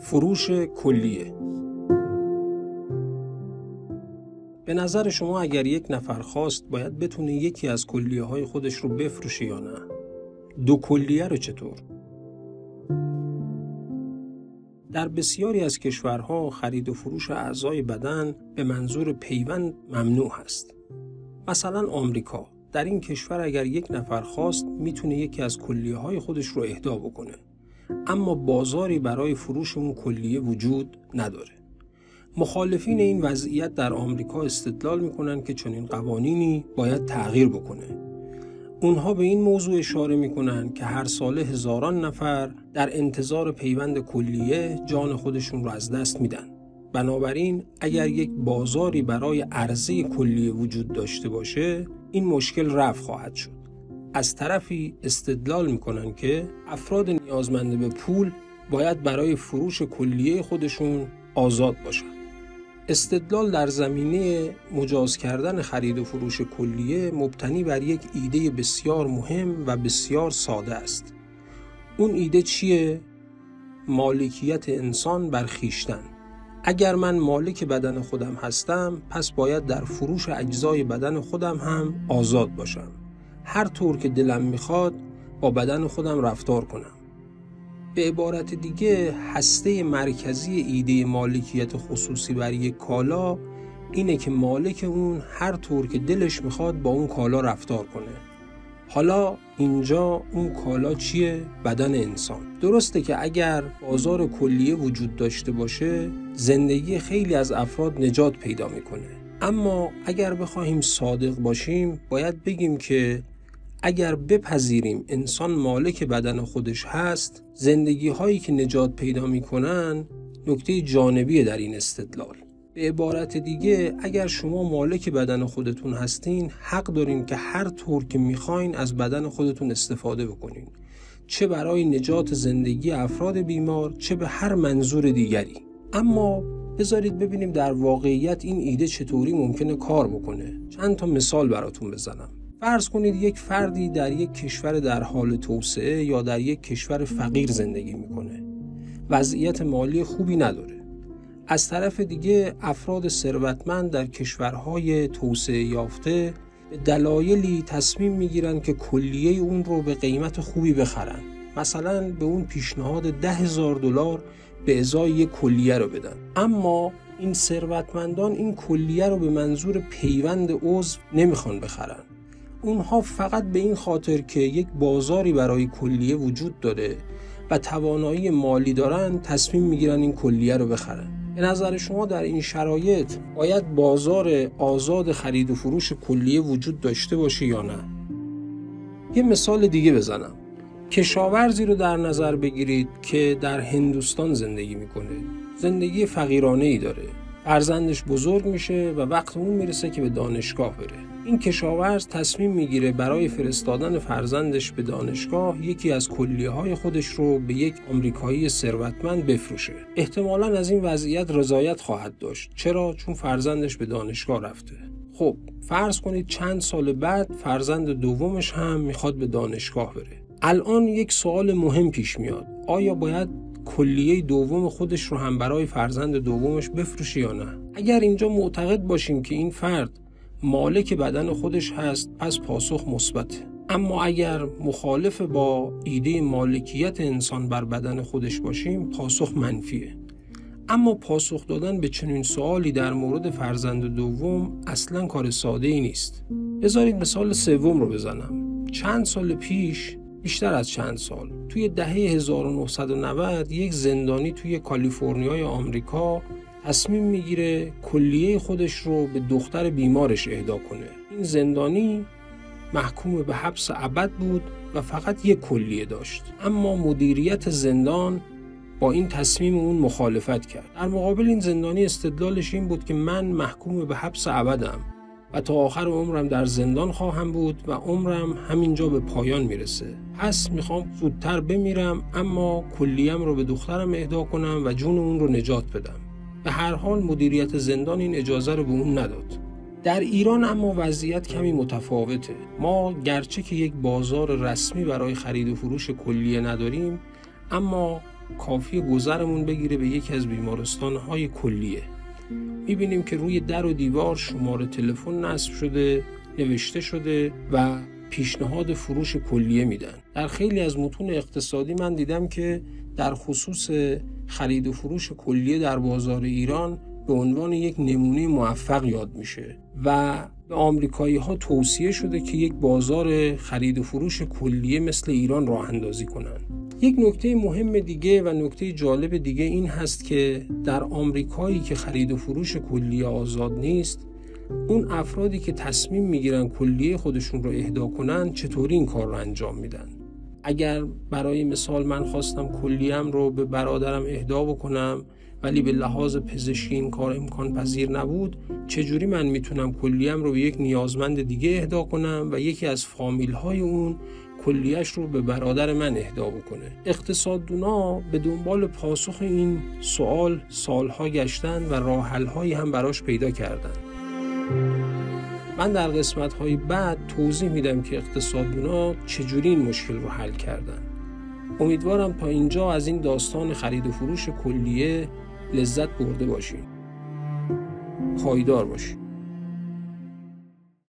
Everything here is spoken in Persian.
فروش کلیه به نظر شما اگر یک نفر خواست باید بتونه یکی از کلیه های خودش رو بفروشه یا نه؟ دو کلیه رو چطور؟ در بسیاری از کشورها خرید و فروش اعضای بدن به منظور پیوند ممنوع هست. مثلا آمریکا در این کشور اگر یک نفر خواست می‌تونه یکی از کلیه های خودش رو اهدا بکنه اما بازاری برای فروش اون کلیه وجود نداره. مخالفین این وضعیت در آمریکا استدلال می‌کنن که چنین قوانینی باید تغییر بکنه. اونها به این موضوع اشاره می‌کنن که هر ساله هزاران نفر در انتظار پیوند کلیه جان خودشون رو از دست میدن. بنابراین اگر یک بازاری برای عرضه کلیه وجود داشته باشه این مشکل رفع خواهد شد. از طرفی استدلال می‌کنن که افراد نیازمنده به پول باید برای فروش کلیه خودشون آزاد باشند. استدلال در زمینه مجاز کردن خرید و فروش کلیه مبتنی بر یک ایده بسیار مهم و بسیار ساده است. اون ایده چیه؟ مالکیت انسان بر خیشتن. اگر من مالک بدن خودم هستم پس باید در فروش اجزای بدن خودم هم آزاد باشم. هر طور که دلم می‌خواد با بدن خودم رفتار کنم. به عبارت دیگه هسته مرکزی ایده مالکیت خصوصی بر یک کالا اینه که مالک اون هر طور که دلش می‌خواد با اون کالا رفتار کنه حالا اینجا اون کالا چیه؟ بدن انسان درسته که اگر بازار کلیه وجود داشته باشه زندگی خیلی از افراد نجات پیدا می‌کنه اما اگر بخواهیم صادق باشیم باید بگیم که اگر بپذیریم انسان مالک بدن خودش هست زندگی هایی که نجات پیدا می‌کنن نکته جانبیه در این استدلال. به عبارت دیگه اگر شما مالک بدن خودتون هستین حق دارین که هر طور که می‌خواین از بدن خودتون استفاده بکنین. چه برای نجات زندگی افراد بیمار چه به هر منظور دیگری. اما بذارید ببینیم در واقعیت این ایده چطوری ممکنه کار بکنه. چند تا مثال براتون بزنم. فرض کنید یک فردی در یک کشور در حال توسعه یا در یک کشور فقیر زندگی می‌کنه. وضعیت مالی خوبی نداره. از طرف دیگه افراد ثروتمند در کشورهای توسعه یافته دلایلی تصمیم می‌گیرن که کلیه اون رو به قیمت خوبی بخرن. مثلا به اون پیشنهاد ده هزار دلار به ازای یک کلیه رو بدن. اما این ثروتمندان این کلیه رو به منظور پیوند عضو نمی‌خوان بخرن. اونها فقط به این خاطر که یک بازاری برای کلیه وجود داره و توانایی مالی دارن تصمیم می‌گیرن این کلیه رو بخرن. به نظر شما در این شرایط باید بازار آزاد خرید و فروش کلیه وجود داشته باشه یا نه؟ یه مثال دیگه بزنم. کشاورزی رو در نظر بگیرید که در هندوستان زندگی می‌کنه. زندگی فقیرانه ای داره. فرزندش بزرگ میشه و وقت اون می‌رسه که به دانشگاه بره. این کشاورز تصمیم می‌گیره برای فرستادن فرزندش به دانشگاه یکی از کلیه های خودش رو به یک آمریکایی ثروتمند بفروشه. احتمالا از این وضعیت رضایت خواهد داشت. چرا؟ چون فرزندش به دانشگاه رفته. خب فرض کنید چند سال بعد فرزند دومش هم می‌خواد به دانشگاه بره. الان یک سوال مهم پیش میاد. آیا باید کلیه دوم خودش رو هم برای فرزند دومش بفروشه یا نه؟ اگر اینجا معتقد باشیم که این فرد مالک بدن خودش هست پس پاسخ مثبته. اما اگر مخالف با ایده مالکیت انسان بر بدن خودش باشیم پاسخ منفیه. اما پاسخ دادن به چنین سوالی در مورد فرزند دوم اصلا کار ساده ای نیست. بذارید مثال سوم رو بزنم. چند سال پیش بیشتر از چند سال توی دهه 1990 یک زندانی توی کالیفرنیای آمریکا تصمیم می‌گیره کلیه خودش رو به دختر بیمارش اهدا کنه. این زندانی محکوم به حبس ابد بود و فقط یک کلیه داشت. اما مدیریت زندان با این تصمیم اون مخالفت کرد. در مقابل این زندانی استدلالش این بود که من محکوم به حبس ابدم و تا آخر عمرم در زندان خواهم بود و عمرم همینجا به پایان می‌رسه. پس می‌خوام زودتر بمیرم اما کلیم رو به دخترم اهدا کنم و جون اون رو نجات بدم. به هر حال مدیریت زندان این اجازه رو به اون نداد. در ایران اما وضعیت کمی متفاوته. ما گرچه که یک بازار رسمی برای خرید و فروش کلیه نداریم اما کافی گذرمون بگیره به یکی از بیمارستانهای کلیه. می‌بینیم که روی در و دیوار شماره تلفن نصب شده نوشته شده و پیشنهاد فروش کلیه میدن. در خیلی از متون اقتصادی من دیدم که در خصوص خرید و فروش کلیه در بازار ایران به عنوان یک نمونه موفق یاد میشه و به آمریکایی ها توصیه شده که یک بازار خرید و فروش کلیه مثل ایران راه اندازی کنند. یک نکته مهم دیگه و نکته جالب دیگه این هست که در آمریکایی که خرید و فروش کلیه آزاد نیست اون افرادی که تصمیم می‌گیرن کلیه خودشون رو اهدا کنن چطوری این کار رو انجام میدن اگر برای مثال من خواستم کلیم رو به برادرم اهدا بکنم ولی به لحاظ پزشکی این کار امکان پذیر نبود چجوری من می‌تونم کلیم رو به یک نیازمند دیگه اهدا کنم و یکی از فامیل های اون کلیش رو به برادر من اهدا بکنه؟ اقتصاددونا به دنبال پاسخ این سوال سالها گشتن و راحل هایی هم براش پیدا کردن. من در قسمت های بعد توضیح میدم که اقتصاددونا چجوری این مشکل رو حل کردن. امیدوارم تا اینجا از این داستان خرید و فروش کلیه لذت برده باشین. پایدار باشین.